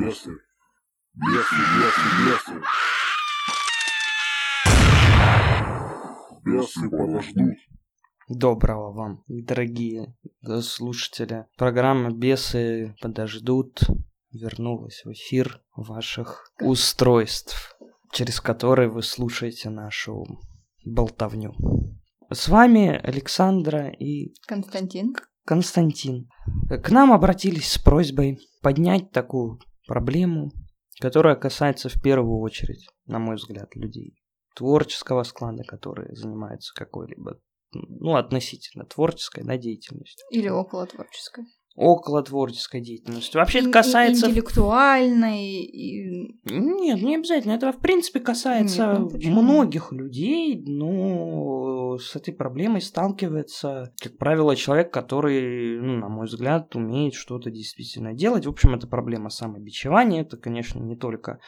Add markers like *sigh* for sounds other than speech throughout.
Бесы. Бесы, бесы, бесы. Бесы подождут. Доброго вам, дорогие слушатели. Программа «Бесы подождут» вернулась в эфир ваших устройств, через которые вы слушаете нашу болтовню. С вами Александра и Константин. Константин. К нам обратились с просьбой поднять такую проблему, которая касается в первую очередь, на мой взгляд, людей творческого склада, которые занимаются какой-либо, ну, относительно творческой да, деятельностью. Или около творческой. Около творческой деятельности. Вообще это касается... Интеллектуальной. И... Нет, не обязательно. Это, в принципе, касается Нет, ну многих людей, но с этой проблемой сталкивается, как правило, человек, который, ну, на мой взгляд, умеет что-то действительно делать. В общем, это проблема самобичевания. Это, конечно, не только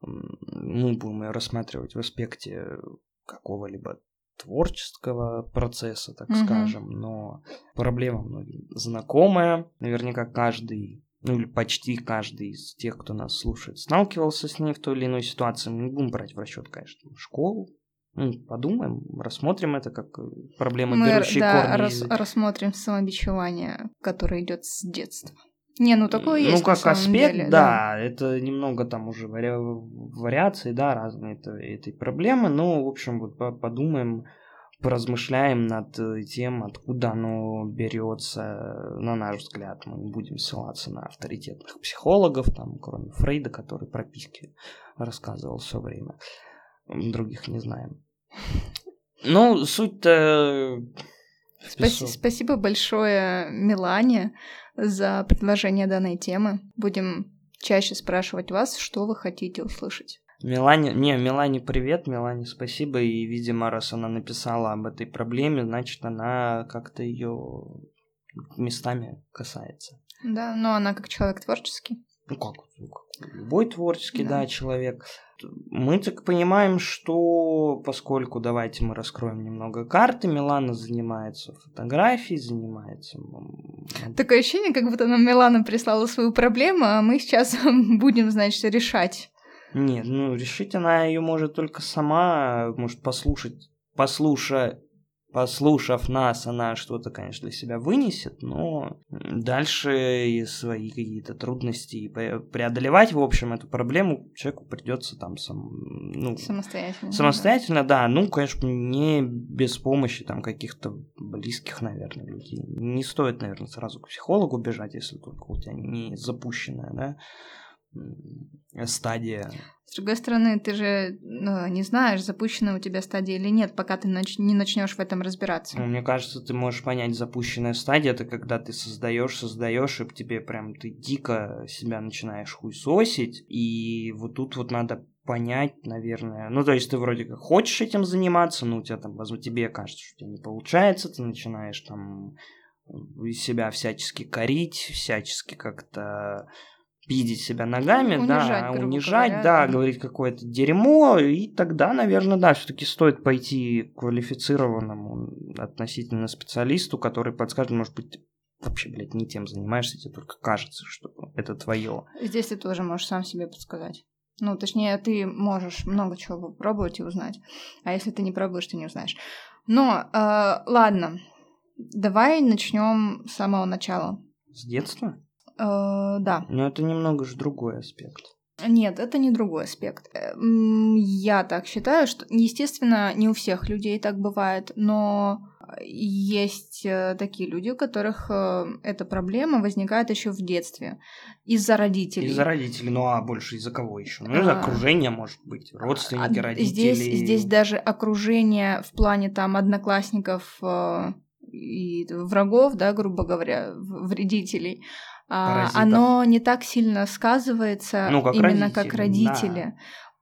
мы будем ее рассматривать в аспекте какого-либо творческого процесса, так Мгм. скажем, но проблема многим знакомая, наверняка каждый, ну или почти каждый из тех, кто нас слушает, сталкивался с ней в той или иной ситуации. Мы не будем брать в расчет, конечно, школу. Ну, подумаем, рассмотрим это как э, проблемы, Мы берущие да, корни рас- из- рассмотрим самобичевание, которое идет с детства. Не, ну такое есть Ну, как аспект, деле, да, это немного там уже вари- вариации, да, разные это- этой проблемы. Ну, в общем, вот по- подумаем, поразмышляем над э, тем, откуда оно берется, на наш взгляд. Мы не будем ссылаться на авторитетных психологов, там, кроме Фрейда, который прописки рассказывал все время. Других не знаем. Ну, суть-то... Спаси-. Спасибо большое Милане за предложение данной темы. Будем чаще спрашивать вас, что вы хотите услышать. Милане, не, Милане привет, Милане спасибо, и, видимо, раз она написала об этой проблеме, значит, она как-то ее местами касается. Да, но она как человек творческий. Ну как, ну, как любой творческий, да. Да. человек. Мы так понимаем, что поскольку, давайте мы раскроем немного карты, Милана занимается фотографией, занимается... Такое ощущение, как будто нам Милана прислала свою проблему, а мы сейчас *laughs* будем, значит, решать. Нет, ну решить она ее может только сама, может послушать, послуша, послушав нас, она что-то, конечно, для себя вынесет, но дальше и свои какие-то трудности пре- преодолевать, в общем, эту проблему человеку придется там сам, ну, Самостоятельно. самостоятельно, да, ну, конечно, не без помощи там каких-то близких, наверное, людей. Не стоит, наверное, сразу к психологу бежать, если только у тебя не запущенная, да, стадия С другой стороны, ты же ну, не знаешь, запущена у тебя стадия или нет, пока ты нач- не начнешь в этом разбираться. Ну, Мне кажется, ты можешь понять запущенная стадия, это когда ты создаешь, создаешь, и тебе прям ты дико себя начинаешь хуесосить, и вот тут вот надо понять, наверное, ну, то есть ты вроде как хочешь этим заниматься, но у тебя там, возможно, тебе кажется, что у тебя не получается, ты начинаешь там себя всячески корить, всячески как-то пиздить себя ногами, Унижать, да, унижать, говоря, да, да. говорить какое-то дерьмо, и тогда, наверное, да, все-таки стоит пойти к квалифицированному относительно специалисту, который подскажет, может быть, вообще, блядь, не тем занимаешься, тебе только кажется, что это твое. Здесь ты тоже можешь сам себе подсказать. Ну, точнее, ты можешь много чего попробовать и узнать. А если ты не пробуешь, ты не узнаешь. Но, э, ладно, давай начнем с самого начала. С детства? Э, да. Но это немного же другой аспект. Нет, это не другой аспект. Э, Я так считаю, что, естественно, не у всех людей так бывает, но есть э, такие люди, у которых эта проблема возникает еще в детстве из-за родителей. Из-за родителей, ну а больше из-за кого еще? Ну, из-за А. окружения, может быть, родственники, А, родители. Здесь, здесь даже окружение в плане там одноклассников и врагов, да, грубо говоря, вредителей, Паразитов. оно не так сильно сказывается Ну, как именно как родители, да. родители.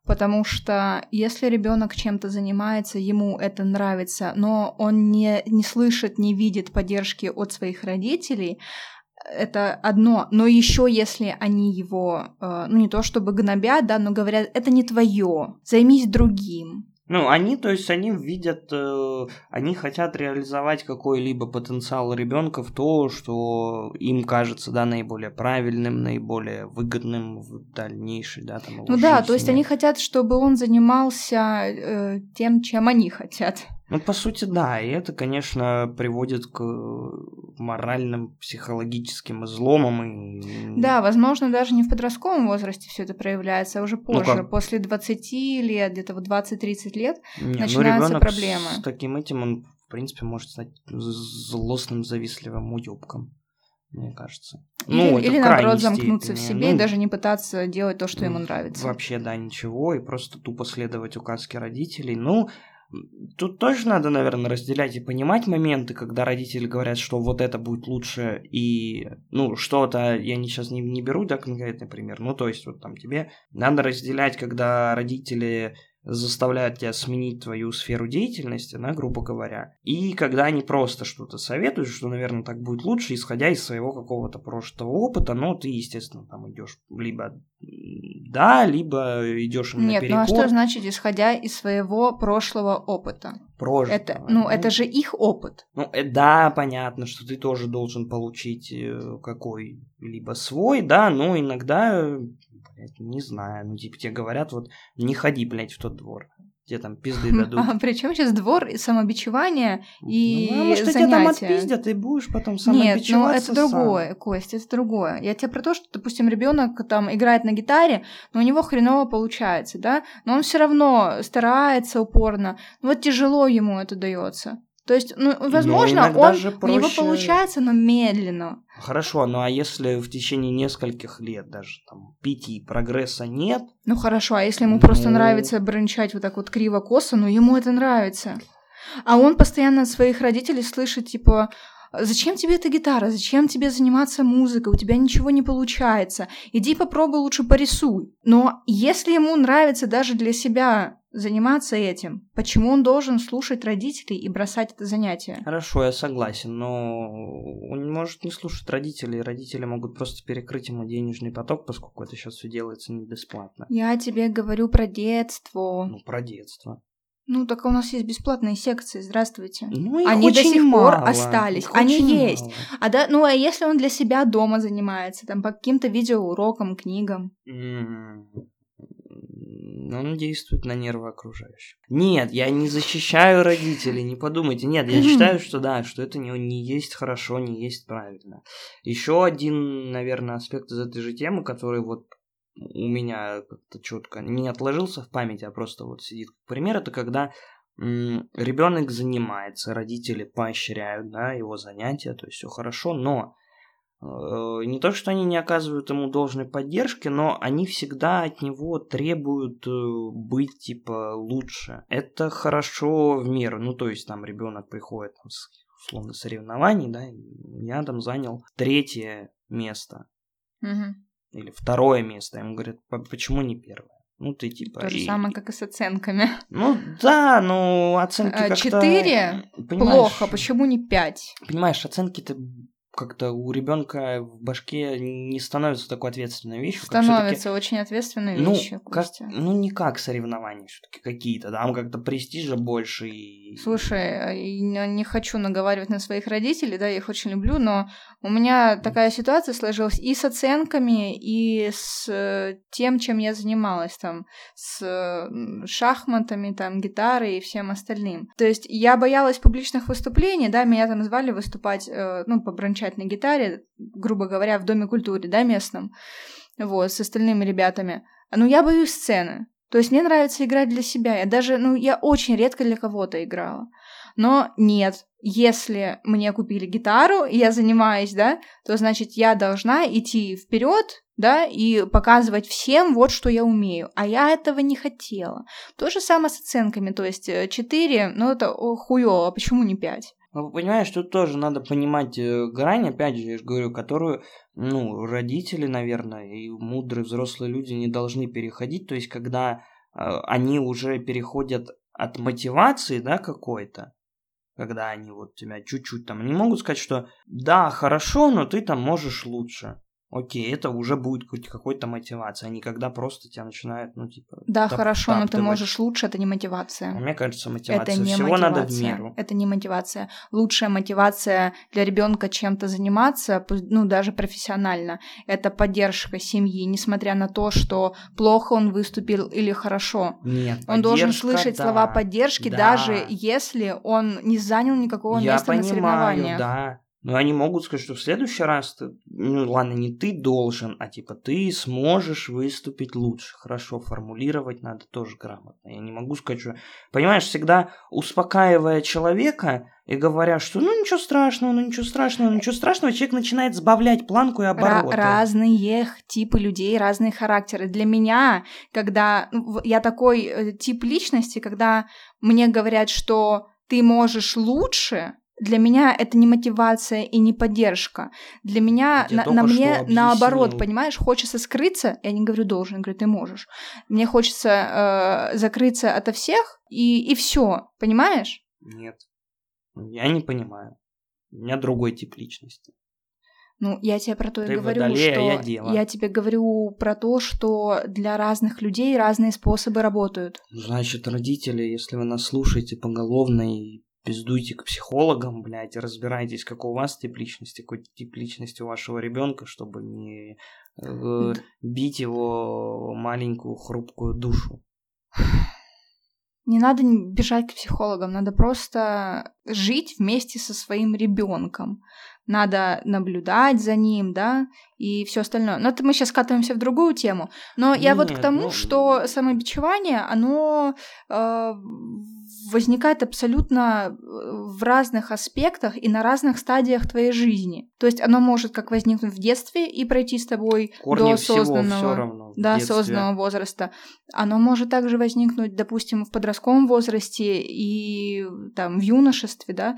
Потому что если ребенок чем-то занимается, ему это нравится, но он не, не слышит, не видит поддержки от своих родителей, это одно. Но еще если они его, э, ну не то чтобы гнобят, да, но говорят, это не твое, займись другим. Ну, они, то есть, они видят, э, они хотят реализовать какой-либо потенциал ребенка в то, что им кажется, да, наиболее правильным, наиболее выгодным в дальнейшей, да, там, Ну да, то есть жизни. они хотят, чтобы он занимался э, тем, чем они хотят. Ну, по сути, да, и это, конечно, приводит к моральным, психологическим изломам и... Да, возможно, даже не в подростковом возрасте все это проявляется, а уже позже, как? после 20 лет, где-то в 20-30 лет. Не, начинаются ну, проблемы. с таким этим, он, в принципе, может стать злостным, завистливым уёбком, мне кажется. Или, Ну, или в наоборот замкнуться в степени. себе и Ну, даже не пытаться делать то, что ему м, нравится. Вообще, да, ничего, и просто тупо следовать указке родителей. Ну, тут тоже надо, наверное, разделять и понимать моменты, когда родители говорят, что вот это будет лучше, и, ну, что-то, я не, сейчас не, не беру, да, конкретный пример, ну, то есть, вот там тебе надо разделять, когда родители заставляют тебя сменить твою сферу деятельности, да, грубо говоря, и когда они просто что-то советуют, что, наверное, так будет лучше, исходя из своего какого-то прошлого опыта, но ты, естественно, там идешь либо да, либо идешь им Нет, ну а что значит, исходя из своего прошлого опыта? прожитого. Это, ну, это же их опыт. Ну, э, да, понятно, что ты тоже должен получить э, какой-либо свой, да, но иногда, э, блядь, не знаю, ну, типа, тебе говорят, вот, не ходи, блядь, в тот двор. Тебе там пизды дадут. А причем сейчас двор и самобичевание и ну, а может, тебя там занятия. отпиздят, и будешь потом Нет, самобичеваться ну это сам. другое, Кость, это другое. Я тебе про то, что, допустим, ребенок там играет на гитаре, но у него хреново получается, да, но он все равно старается упорно. Ну вот тяжело ему это дается. То есть, ну, возможно, иногда он, же у него проще- получается, но медленно. Хорошо, ну а если в течение нескольких лет, даже там пяти, прогресса нет, Ну хорошо, а если ему просто Ну. нравится брончать вот так вот криво-косо, ну ему это нравится. А он постоянно от своих родителей слышит, типа, зачем тебе эта гитара, зачем тебе заниматься музыкой, у тебя ничего не получается, иди попробуй лучше порисуй. Но если ему нравится даже для себя заниматься этим, почему он должен слушать родителей и бросать это занятие? Хорошо, я согласен, но он может не слушать родителей, родители могут просто перекрыть ему денежный поток, поскольку это сейчас все делается не бесплатно. Я тебе говорю про детство. Ну, про детство. Ну, так у нас есть бесплатные секции, здравствуйте. Ну, их Они до очень сих пор мало, остались. их Они есть. мало. А да, ну а если он для себя дома занимается, там по каким-то видеоурокам, книгам? М, Он действует на нервы окружающих. Нет, я не защищаю родителей, не подумайте. Нет, я *laughs* считаю, что да, что это не, не есть хорошо, не есть правильно. Еще один, наверное, аспект из этой же темы, который вот у меня как-то четко не отложился в памяти, а просто вот сидит пример, это когда ребенок занимается, родители поощряют, да, его занятия, то есть все хорошо, но не то, что они не оказывают ему должной поддержки, но они всегда от него требуют э, быть типа лучше. Это хорошо в меру. Ну, то есть там ребенок приходит там, с условно соревнований, да, я там занял третье место или второе место. Ему говорят, «П- почему не первое? Ну, ты типа... То же и- самое, как и с оценками. Ну, да, но оценки Э, как-то... четыре? Понимаешь, Плохо, почему не пять? Понимаешь, оценки-то как-то у ребенка в башке не становятся такой ответственной вещью. Становятся очень ответственные ну, вещи, как, ну, не как соревнования все-таки какие-то, там как-то престижа больше и... Слушай, я не хочу наговаривать на своих родителей, да, я их очень люблю, но у меня такая ситуация сложилась и с оценками, и с э, тем, чем я занималась, там, с шахматами, там, гитарой и всем остальным. То есть я боялась публичных выступлений, да, меня там звали выступать, э, ну, побранчать на гитаре, грубо говоря, в Доме культуры, да, местном, вот, с остальными ребятами. Но я боюсь сцены. То есть мне нравится играть для себя. Я даже, ну, я очень редко для кого-то играла. Но нет, если мне купили гитару, и я занимаюсь, да, то значит я должна идти вперед, да, и показывать всем вот что я умею. А я этого не хотела. То же самое с оценками, то есть 4, ну это хуёво, почему не 5? Ну, понимаешь, тут тоже надо понимать э, грань, опять же, я же говорю, которую, ну, родители, наверное, и мудрые взрослые люди не должны переходить, то есть когда э, они уже переходят от мотивации, да, какой-то, когда они вот тебя чуть-чуть там не могут сказать, что да, хорошо, но ты там можешь лучше. Окей, это уже будет хоть какой-то мотивация, а не когда просто тебя начинают, ну, типа... Да, топ- хорошо, но ты топтывать. можешь лучше, это не А мотивация. Мне кажется, мотивация Это не всего мотивация. надо в меру. Это не мотивация. Лучшая мотивация для ребенка чем-то заниматься, ну даже профессионально, это поддержка семьи, несмотря на то, что плохо он выступил или хорошо. Нет, Он должен слышать да. слова поддержки, да. даже если он не занял никакого Я места на понимаю, соревнованиях. да. Но они могут сказать, что в следующий раз ты, ну ладно, не ты должен, а типа ты сможешь выступить лучше. Хорошо, формулировать надо тоже грамотно. Я не могу сказать, что... Понимаешь, всегда успокаивая человека и говоря, что ну ничего страшного, ну ничего страшного, ну ничего страшного, человек начинает сбавлять планку и обороты. разные типы людей, разные характеры. Для меня, когда ну, я такой э, тип личности, когда мне говорят, что ты можешь лучше, для меня это не мотивация и не поддержка. Для меня Я на, на мне наоборот, понимаешь, хочется скрыться. Я не говорю должен, я говорю ты можешь. Мне хочется э, закрыться ото всех и и все, понимаешь? Нет, я не понимаю. У меня другой тип личности. Ну, я тебе про то и Ты говорю, водолей, а что я дева. тебе говорю про то, что для разных людей разные способы работают. Значит, родители, если вы нас слушаете поголовно и пиздуйте к психологам, блядь, разбирайтесь, какой у вас тип личности, какой тип личности у вашего ребенка, чтобы не э, бить его маленькую хрупкую душу. Не надо бежать к психологам, надо просто жить вместе со своим ребенком. Надо наблюдать за ним, да, и все остальное. Но это мы сейчас скатываемся в другую тему. Но я вот к Нет, тому, ну- что самобичевание, оно э, возникает абсолютно э, в разных аспектах и на разных стадиях твоей жизни. То есть оно может как возникнуть в детстве и пройти с тобой Корни до осознанного равно. до осознанного возраста. Оно может также возникнуть, допустим, в подростковом возрасте и там в юношестве, да,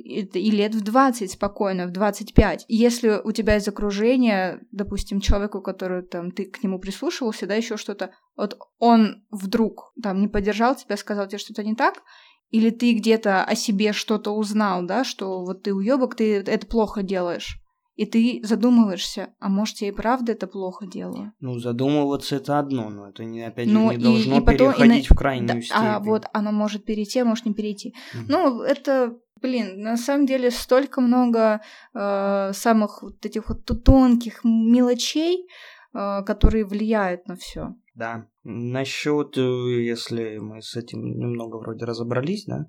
и лет в 20 спокойно, в 25. Если у тебя из окружения, допустим, человеку, который там ты к нему прислушивался, да, еще что-то, вот он вдруг там не поддержал тебя, сказал тебе что-то не так, или ты где-то о себе что-то узнал, да, что вот ты уебок, ты это плохо делаешь. И ты задумываешься, а может, я и правда это плохо делаю? Ну, задумываться это одно, но это не, опять Ну, же, не и- должно и потом- и переходить на- в крайнюю Да, степень. а вот оно может перейти, а может не перейти. Мгм. Ну, это, блин, на самом деле столько много э, самых вот этих вот тонких мелочей, э, которые влияют на все. Да. Насчет, э, если мы с этим немного вроде разобрались, да,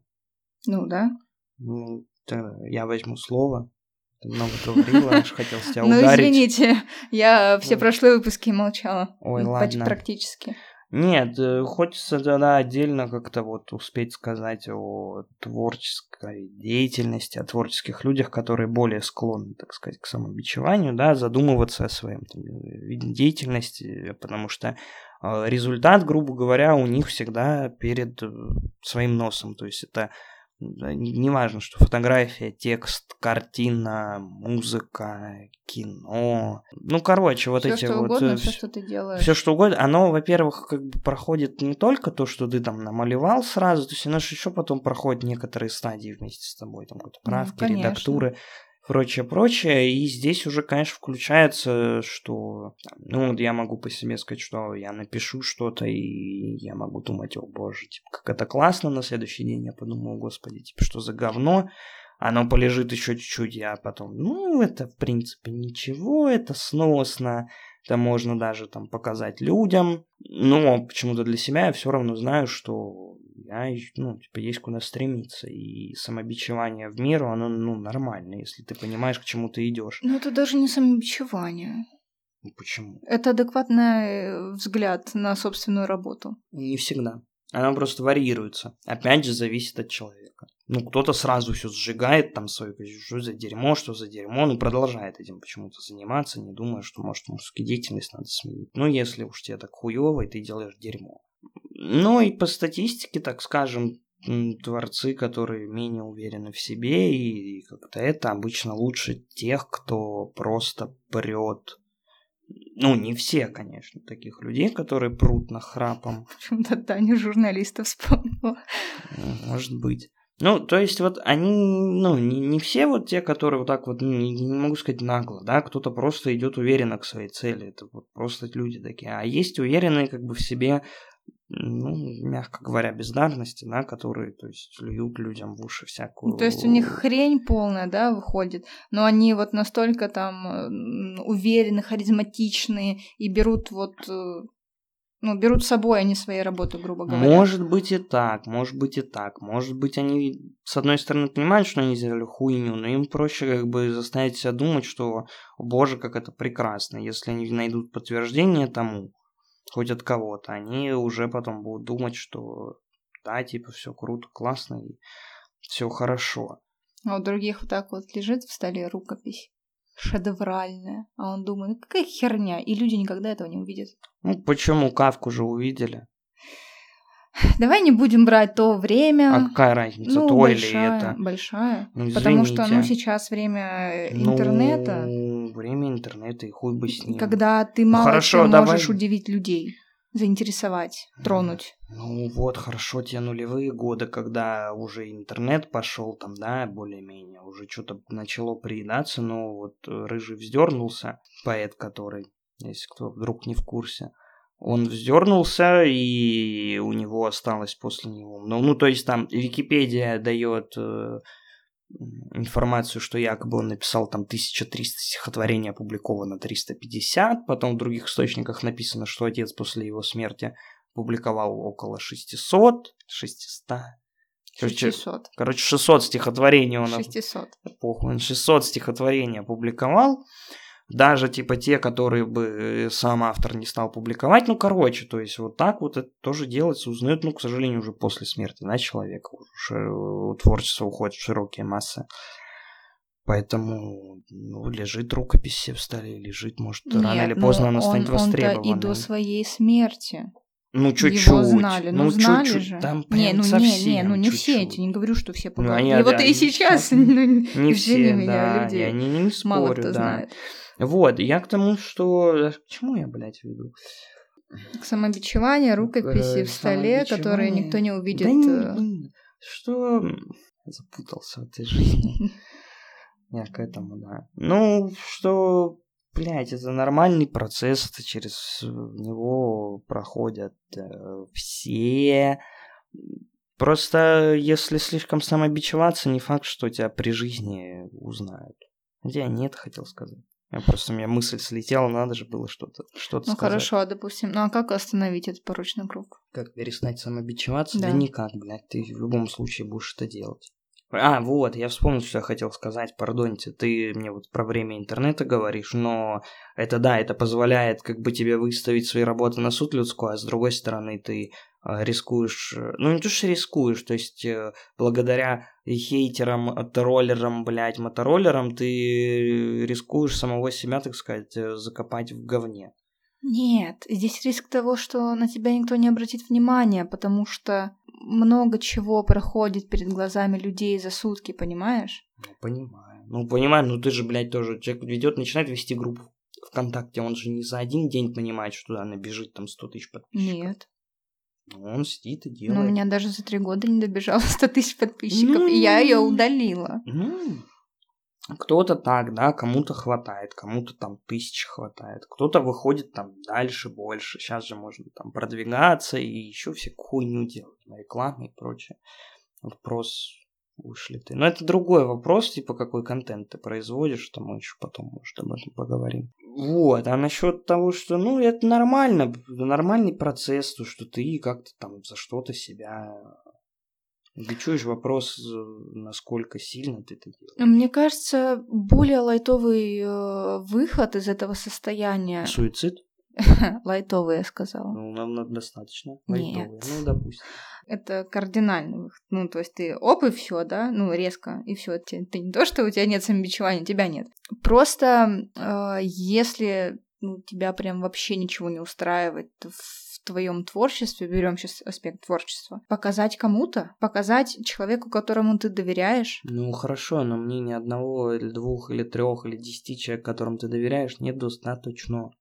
Ну да. Ну, я возьму слово. Ты много говорила, аж хотел *laughs* тебя ну, ударить. извините, я все Ну. прошлые выпуски молчала. Ой, ладно. Практически. Нет, э, хочется тогда отдельно как-то вот успеть сказать о творческой деятельности, о творческих людях, которые более склонны, так сказать, к самобичеванию, да, задумываться о своем там, э, виде деятельности, потому что э, результат, грубо говоря, у них всегда перед своим носом, то есть это да, не не важно, что фотография, текст, картина, музыка, кино. Ну, короче, вот все эти что вот... угодно, э, все, вс- что ты делаешь. все что угодно, оно, во-первых, как бы проходит не только то, что ты там намалевал сразу, то есть оно же еще потом проходит некоторые стадии вместе с тобой, там какой-то Ну, правки, конечно. редактуры, прочее, прочее, и здесь уже, конечно, включается, что, ну, вот я могу по себе сказать, что я напишу что-то, и я могу думать, о боже, типа, как это классно, на следующий день я подумал, господи, типа, что за говно, оно полежит еще чуть-чуть, я потом, ну, это, в принципе, ничего, это сносно, это можно даже там показать людям. Но почему-то для себя я все равно знаю, что я, ищ- ну, типа, есть куда стремиться. И самобичевание в меру, оно, ну, нормально, если ты понимаешь, к чему ты идешь. Ну, это даже не самобичевание. Ну, почему? Это адекватный взгляд на собственную работу. Не всегда. Она просто варьируется. Опять же, зависит от человека. Ну, кто-то сразу все сжигает, там свое, что за дерьмо, что за дерьмо, ну, продолжает этим почему-то заниматься, не думая, что, может, мужскую деятельность надо сменить. Ну, если уж тебе так хуёво, и ты делаешь дерьмо. Ну, и по статистике, так скажем, творцы, которые менее уверены в себе, и как-то это обычно лучше тех, кто просто прет. Ну, не все, конечно, таких людей, которые прут на храпом. Почему-то Таня журналиста вспомнила. Ну, Может быть. Ну, то есть вот они, ну, не, не все вот те, которые вот так вот, ну, не, не могу сказать нагло, да, кто-то просто идет уверенно к своей цели, это вот просто люди такие. А есть уверенные как бы в себе, ну, мягко говоря, бездарности, да, которые, то есть, льют людям в уши всякую... Ну, то есть у них хрень полная, да, выходит, но они вот настолько там уверены, харизматичные и берут вот э, ну, берут с собой, не своей работы, грубо говоря. Может быть и так, может быть и так. Может быть, они, с одной стороны, понимают, что они сделали хуйню, но им проще как бы заставить себя думать, что, боже, как это прекрасно. Если они найдут подтверждение тому, хоть от кого-то, они уже потом будут думать, что да, типа, все круто, классно и все хорошо. А у других вот так вот лежит в столе рукопись шедевральная. А он думает, «Ну, какая херня, и люди никогда этого не увидят. Ну, почему Кавку же увидели? Давай не будем брать то время. А какая разница, ну, то большая, или это? Большая. Ну, Потому что, ну, сейчас время интернета, Ну, время интернета, и хуй бы с ним. когда ты мало хорошо, чем давай. можешь удивить людей, заинтересовать, тронуть. Ну вот, хорошо, те нулевые годы, когда уже интернет пошел там, да, более-менее, уже что-то начало приедаться, но вот э, Рыжий вздернулся, поэт который, если кто вдруг не в курсе, он вздернулся, и у него осталось после него... Ну, ну то есть там Википедия дает э, информацию, что якобы он написал там 1300 стихотворений, опубликовано 350, потом в других источниках написано, что отец после его смерти публиковал около 600, 600, короче, 600. короче 600 стихотворений он... 600. Похуй, он 600 стихотворений опубликовал, даже типа те, которые бы э, сам автор не стал публиковать, ну короче, то есть вот так вот это тоже делается, узнают, ну, к сожалению, уже после смерти, да, человека, уже творчество уходит в широкие массы. Поэтому ну, лежит рукопись себе в столе, лежит, может, рано Нет, или ну, поздно она он- станет и востребованной. до своей смерти. Ну, чуть-чуть. Его знали, ну, знали чуть-чуть. же. Там не, прям ну не, совсем не, ну не все чуть-чуть. эти, не говорю, что все Ну, поговорили. они, и вот да, и сейчас, сейчас- *laughs* ну, Не все, меня, да, людей. я не, не спорю, Мало кто да. знает. Вот, я к тому, что... К чему я, блядь, веду? Самобичевание, рукописи Э, в столе, которые никто не увидит. Да э, не- что... Запутался в этой жизни. *laughs* Я к этому, да. Ну, что, блядь, это нормальный процесс, это через него проходят э, все. Просто если слишком самобичеваться, не факт, что тебя при жизни узнают. Хотя нет, хотел сказать. Я просто у меня мысль слетела, надо же было что-то что Ну сказать. хорошо, а допустим. Ну а как остановить этот порочный круг? Как перестать самобичеваться? Да. Да. никак, блядь, ты в любом случае будешь это делать. А, вот, я вспомнил, что я хотел сказать, пардоньте, ты мне вот про время интернета говоришь, но это да, это позволяет как бы тебе выставить свои работы на суд людской, а с другой стороны ты э, рискуешь, э, ну не то что рискуешь, то есть э, благодаря хейтерам, э, троллерам, блядь, мотороллерам ты рискуешь самого себя, так сказать, закопать в говне. Нет, здесь риск того, что на тебя никто не обратит внимания, потому что много чего проходит перед глазами людей за сутки, понимаешь? Ну, понимаю. Ну, понимаю, ну ты же, блядь, тоже человек ведет, начинает вести группу ВКонтакте, он же не за один день понимает, что туда набежит там 100 тысяч подписчиков. Нет. Ну, он сидит и делает. Но у меня даже за три года не добежало *laughs* 100 тысяч подписчиков, Ну, и я ее удалила. Ну, кто-то так, да, кому-то хватает, кому-то там тысяч хватает, кто-то выходит там дальше, больше. Сейчас же можно там продвигаться и еще всякую хуйню делать, на рекламы и прочее. Вопрос, вышли ты. Но это другой вопрос, типа какой контент ты производишь, что мы еще потом, может, об этом поговорим. Вот, а насчет того, что, ну, это нормально, нормальный процесс, то, что ты как-то там за что-то себя бичуешь, вопрос, э, насколько сильно ты это делаешь. Мне кажется, более лайтовый э, выход из этого состояния... Суицид? *laughs* Лайтовый, я сказала. Ну, нам надо достаточно. Нет. лайтовый. Ну, допустим. Это кардинальный выход. Ну, то есть ты оп, и все, да? Ну, резко, и все. Ты, ты не то, что у тебя нет самобичевания, тебя нет. Просто э, если ну, тебя прям вообще ничего не устраивает в твоем творчестве, берем сейчас аспект творчества, показать кому-то, показать человеку, которому ты доверяешь. Ну, хорошо, но мнение одного или двух или трех или десяти человек, которым ты доверяешь, нет достаточно.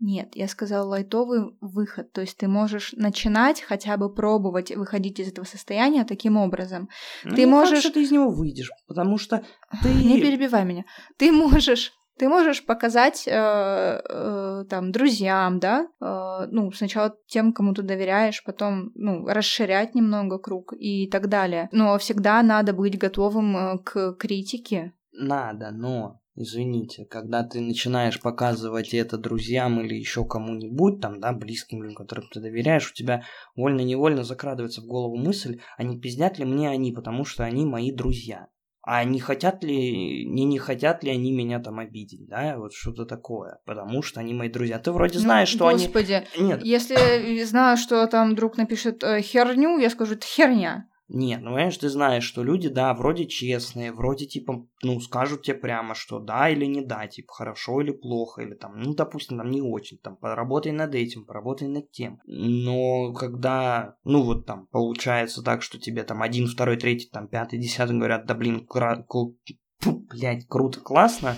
Нет, я сказала лайтовый выход. То есть ты можешь начинать хотя бы пробовать выходить из этого состояния таким образом. Ну, Ты не факт, можешь- что ты из него выйдешь, потому что ты... Не перебивай меня. Ты можешь ты можешь показать э, э, там друзьям, да, э, ну сначала тем, кому ты доверяешь, потом ну расширять немного круг и так далее. Но всегда надо быть готовым к критике. Надо, но, извините, когда ты начинаешь показывать это друзьям или еще кому-нибудь, там, да, близким людям, которым ты доверяешь, у тебя вольно-невольно закрадывается в голову мысль, а не пиздят ли мне они, потому что они мои друзья. А не хотят ли, не, не хотят ли они меня там обидеть, да, вот что-то такое, потому что они мои друзья. Ты вроде знаешь, Ну, что они... Господи, Нет, если знаю, что там друг напишет э, херню, я скажу, это херня. Нет, ну понимаешь, ты знаешь, что люди, да, вроде честные, вроде типа, ну, скажут тебе прямо, что да или не да, типа, хорошо или плохо, или там, ну, допустим, там не очень, там, поработай над этим, поработай над тем. Но когда, ну, вот там, получается так, что тебе там один, второй, третий, там, пятый, десятый говорят, да, блин, кра- ку- фу, блядь, круто, классно,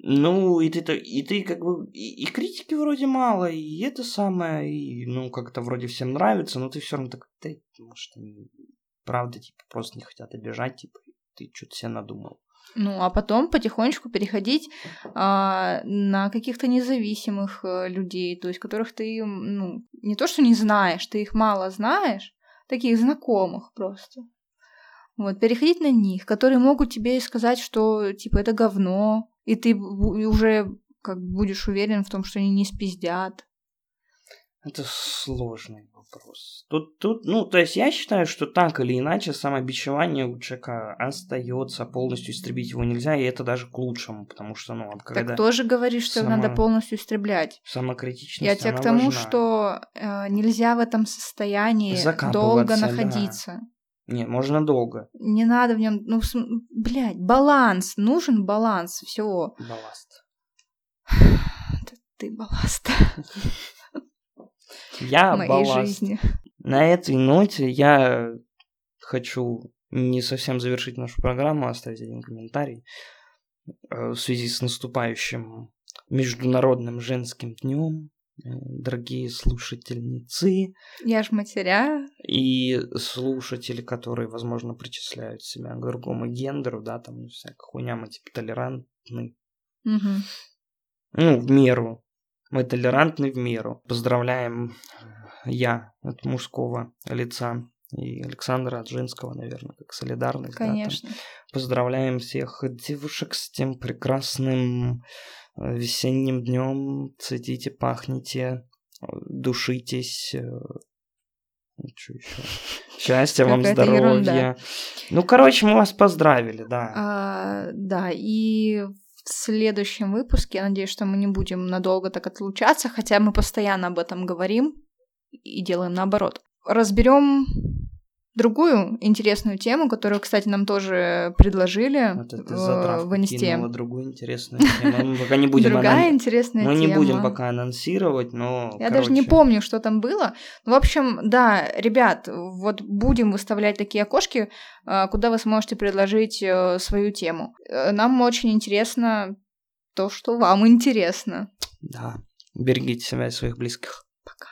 ну, и ты, и ты как бы, и, и критики вроде мало, и это самое, и, ну, как-то вроде всем нравится, но ты все равно так, ты, может, они правда, типа, просто не хотят обижать, типа, ты что-то себе надумал. Ну, а потом потихонечку переходить а, на каких-то независимых э, людей, то есть которых ты, ну, не то что не знаешь, ты их мало знаешь, таких знакомых просто. Вот, переходить на них, которые могут тебе сказать, что, типа, это говно, и ты уже как будешь уверен в том, что они не спиздят. Это сложный вопрос. Тут, тут, ну, то есть я считаю, что так или иначе самобичевание у человека остается, полностью истребить его нельзя, и это даже к лучшему, потому что, ну, вот когда Так тоже говоришь, что сама- надо полностью истреблять. самокритичность, Я она к тому, важна. что э, нельзя в этом состоянии долго да. Не, можно долго. Не надо в нем, ну, см- блядь, баланс, нужен баланс всего. Балласт. Ты балласт Я моей балласт. жизни. На этой ноте я хочу не совсем завершить нашу программу, оставить один комментарий э, в связи с наступающим Международным женским днем. Э, Дорогие слушательницы Я ж матеря. и слушатели, которые, возможно, причисляют себя к другому гендеру, да, там всякая хуйня, мы типа толерантны. Мгм. Ну, в меру. Мы толерантны в меру. Поздравляем э, я от мужского лица и Александра от женского, наверное, как да, там. Конечно. Поздравляем всех девушек с тем прекрасным весенним днем. Цветите, пахните, душитесь. э, ну, чё ещё? *laughs* Счастья вам, здоровья. ерунда. Ну, короче, мы вас поздравили, да. А, да, и в следующем выпуске, я надеюсь, что мы не будем надолго так отлучаться, хотя мы постоянно об этом говорим и делаем наоборот. Разберем другую интересную тему, которую, кстати, нам тоже предложили Вот это вынести. кинула, другую интересную тему. Мы пока не будем Другая анон- интересная Мы тема. не будем пока анонсировать, но... Я даже не короче, помню, что там было. В общем, да, ребят, вот будем выставлять такие окошки, а, куда вы сможете предложить э, свою тему. Э, Нам очень интересно то, что вам интересно. Да. Берегите себя и своих близких. Пока.